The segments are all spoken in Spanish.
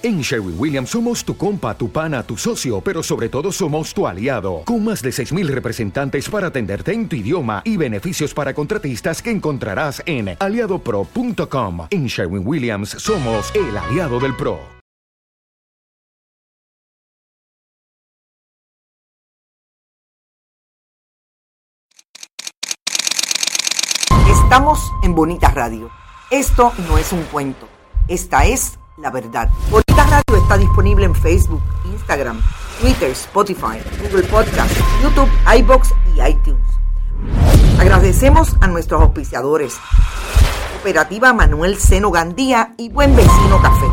En Sherwin Williams somos tu compa, tu pana, tu socio, pero sobre todo somos tu aliado, con más de 6.000 representantes para atenderte en tu idioma y beneficios para contratistas que encontrarás en aliadopro.com. En Sherwin Williams somos el aliado del PRO. Estamos en Bonita Radio. Esto no es un cuento, esta es la verdad. Bonita Radio está disponible en Facebook, Instagram, Twitter, Spotify, Google Podcast, YouTube, iBox y iTunes. Agradecemos a nuestros auspiciadores, Cooperativa Manuel Seno Gandía y Buen Vecino Café.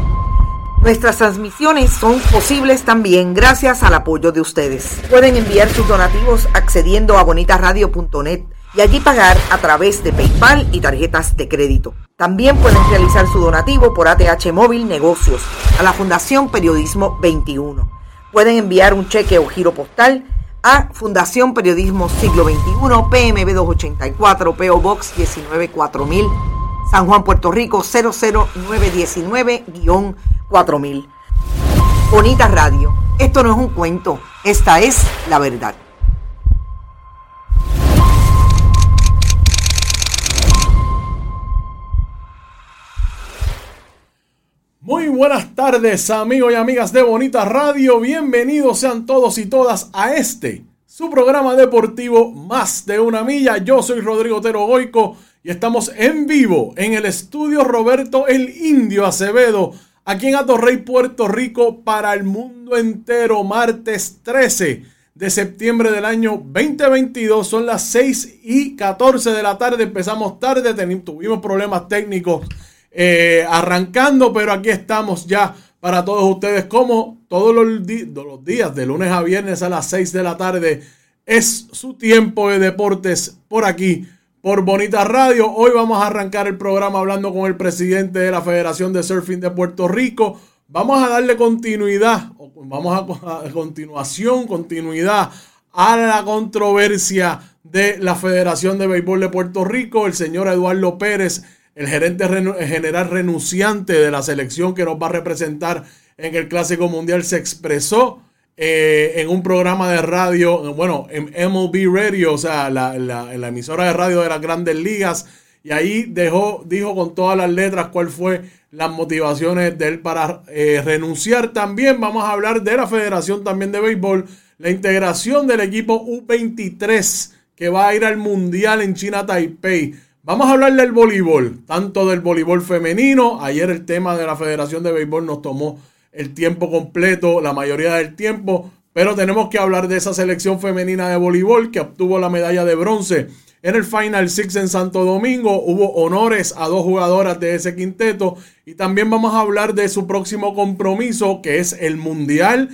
Nuestras transmisiones son posibles también gracias al apoyo de ustedes. Pueden enviar sus donativos accediendo a bonitaradio.net y allí pagar a través de PayPal y tarjetas de crédito. También pueden realizar su donativo por ATH Móvil Negocios a la Fundación Periodismo 21. Pueden enviar un cheque o giro postal a Fundación Periodismo Siglo XXI, PMB 284, PO Box 194.000, San Juan, Puerto Rico 00919-4000. Bonita Radio. Esto no es un cuento, esta es la verdad. Muy buenas tardes amigos y amigas de Bonita Radio, bienvenidos sean todos y todas a este, su programa deportivo Más de una milla. Yo soy Rodrigo Tero Goico y estamos en vivo en el estudio Roberto el Indio Acevedo, aquí en Atorrey, Puerto Rico, para el mundo entero, martes 13 de septiembre del año 2022. Son las 6 y 14 de la tarde, empezamos tarde, tuvimos problemas técnicos eh, arrancando, pero aquí estamos ya para todos ustedes como todos los, días, de lunes a viernes a las 6 de la tarde. Es su tiempo de deportes por aquí, por Bonita Radio. Hoy vamos a arrancar el programa hablando con el presidente de la Federación de Surfing de Puerto Rico. Vamos a darle continuidad, vamos a, a continuación, continuidad a la controversia de la Federación de Béisbol de Puerto Rico. El señor Eduardo Pérez el gerente general renunciante de la selección que nos va a representar en el Clásico Mundial se expresó eh, en un programa de radio, bueno, en MLB Radio, o sea, la, emisora de radio de las grandes ligas, y ahí dejó, dijo con todas las letras cuál fue las motivaciones de él para eh, renunciar. También vamos a hablar de la Federación también de Béisbol, la integración del equipo U23 que va a ir al Mundial en China Taipei. Vamos a hablar del voleibol, tanto del voleibol femenino. Ayer el tema de la Federación de Béisbol nos tomó el tiempo completo, la mayoría del tiempo, pero tenemos que hablar de esa selección femenina de voleibol que obtuvo la medalla de bronce en el Final Six en Santo Domingo. Hubo honores a dos jugadoras de ese quinteto y también vamos a hablar de su próximo compromiso que es el Mundial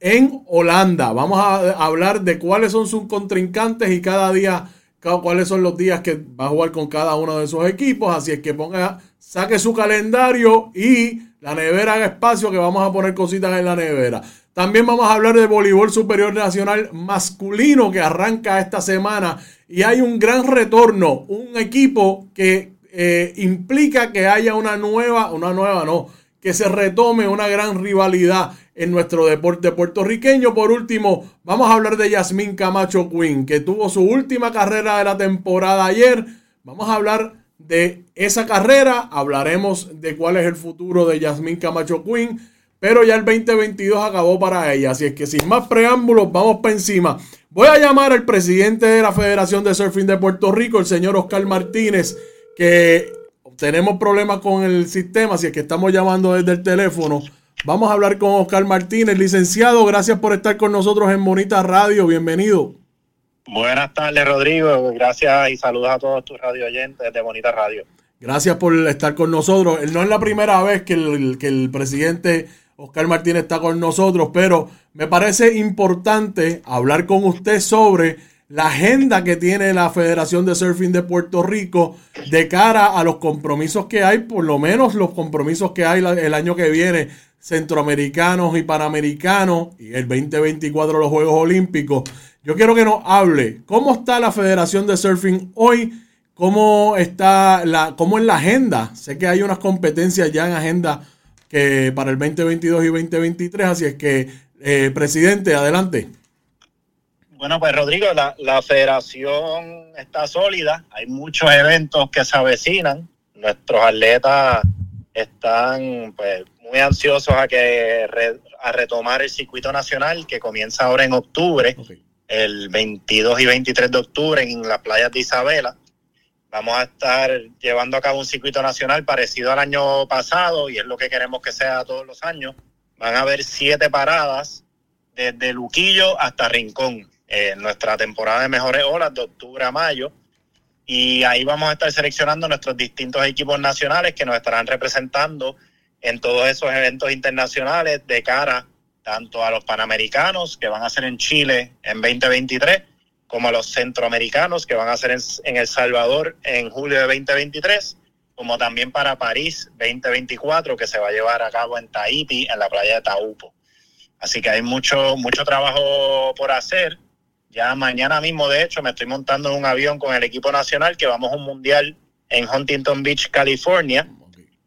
en Holanda. Vamos a hablar de cuáles son sus contrincantes y cada día cuáles son los días que va a jugar con cada uno de esos equipos. Así es que ponga, saque su calendario y la nevera haga espacio que vamos a poner cositas en la nevera. También vamos a hablar de voleibol superior nacional masculino que arranca esta semana y hay un gran retorno, un equipo que eh, implica que haya una nueva, una nueva no, que se retome una gran rivalidad en nuestro deporte puertorriqueño. Por último, vamos a hablar de Yasmín Camacho Quinn, que tuvo su última carrera de la temporada ayer. Vamos a hablar de esa carrera, hablaremos de cuál es el futuro de Yasmín Camacho Quinn, pero ya el 2022 acabó para ella, así es que sin más preámbulos, vamos para encima. Voy a llamar al presidente de la Federación de Surfing de Puerto Rico, el señor Oscar Martínez, que tenemos problemas con el sistema, así es que estamos llamando desde el teléfono. Vamos a hablar con Oscar Martínez, licenciado. Gracias por estar con nosotros en Bonita Radio. Bienvenido. Buenas tardes, Rodrigo. Gracias y saludos a todos tus radio oyentes de Bonita Radio. Gracias por estar con nosotros. No es la primera vez que el, que el presidente Oscar Martínez está con nosotros, pero me parece importante hablar con usted sobre la agenda que tiene la Federación de Surfing de Puerto Rico de cara a los compromisos que hay, por lo menos los compromisos que hay el año que viene, centroamericanos y panamericanos, y el 2024 los Juegos Olímpicos. Yo quiero que nos hable cómo está la Federación de Surfing hoy, cómo está la, cómo es la agenda. Sé que hay unas competencias ya en agenda que para el 2022 y 2023. Así es que, eh, presidente, adelante. Bueno, pues Rodrigo, la, la federación está sólida, hay muchos eventos que se avecinan, nuestros atletas están pues muy ansiosos a que a retomar el circuito nacional que comienza ahora en octubre, el 22 y 23 de octubre en las playas de Isabela. Vamos a estar llevando a cabo un circuito nacional parecido al año pasado y es lo que queremos que sea todos los años. Van a haber siete paradas desde Luquillo hasta Rincón en nuestra temporada de mejores olas de octubre a mayo y ahí vamos a estar seleccionando nuestros distintos equipos nacionales que nos estarán representando en todos esos eventos internacionales de cara tanto a los panamericanos que van a ser en Chile en 2023 como a los centroamericanos que van a ser en, El Salvador en julio de 2023 como también para París 2024 que se va a llevar a cabo en Tahiti en la playa de Taupo. Así que hay mucho mucho trabajo por hacer ya mañana mismo, de hecho, me estoy montando en un avión con el equipo nacional que vamos a un mundial en Huntington Beach, California.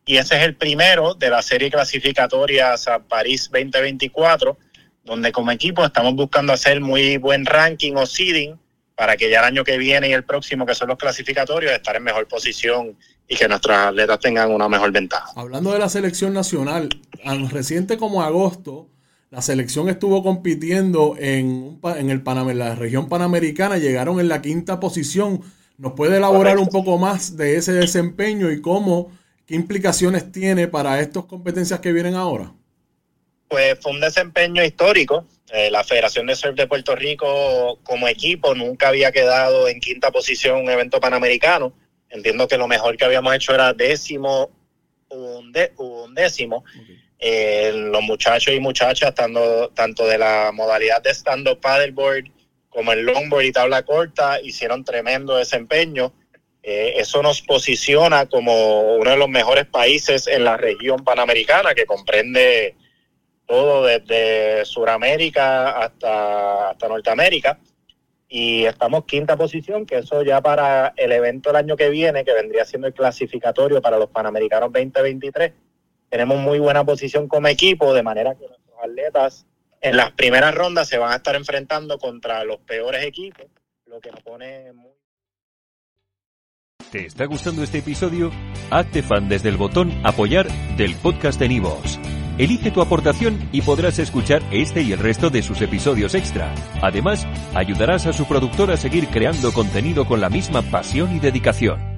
Y ese es el primero de la serie clasificatoria a París 2024, donde como equipo estamos buscando hacer muy buen ranking o seeding para que ya el año que viene y el próximo, que son los clasificatorios, estar en mejor posición y que nuestros atletas tengan una mejor ventaja. Hablando de la selección nacional, tan reciente como agosto, la selección estuvo compitiendo en, en, el Panam la región panamericana, llegaron en la quinta posición. ¿Nos puede elaborar un poco más de ese desempeño y cómo, qué implicaciones tiene para estas competencias que vienen ahora? Pues fue un desempeño histórico. Eh, la Federación de Surf de Puerto Rico como equipo nunca había quedado en quinta posición en un evento panamericano. Entiendo que lo mejor que habíamos hecho era décimo, un, décimo. Eh, los muchachos y muchachas, tanto, tanto de la modalidad de stand-up paddleboard como el longboard y tabla corta, hicieron tremendo desempeño. Eh, eso nos posiciona como uno de los mejores países en la región panamericana, que comprende todo desde Sudamérica hasta, hasta Norteamérica. Y estamos quinta posición, que eso ya para el evento el año que viene, que vendría siendo el clasificatorio para los Panamericanos 2023, tenemos muy buena posición como equipo, de manera que nuestros atletas en las primeras rondas se van a estar enfrentando contra los peores equipos, lo que nos pone muy... ¿Te está gustando este episodio? Hazte fan desde el botón apoyar del podcast de Nivos. Elige tu aportación y podrás escuchar este y el resto de sus episodios extra. Además, ayudarás a su productor a seguir creando contenido con la misma pasión y dedicación.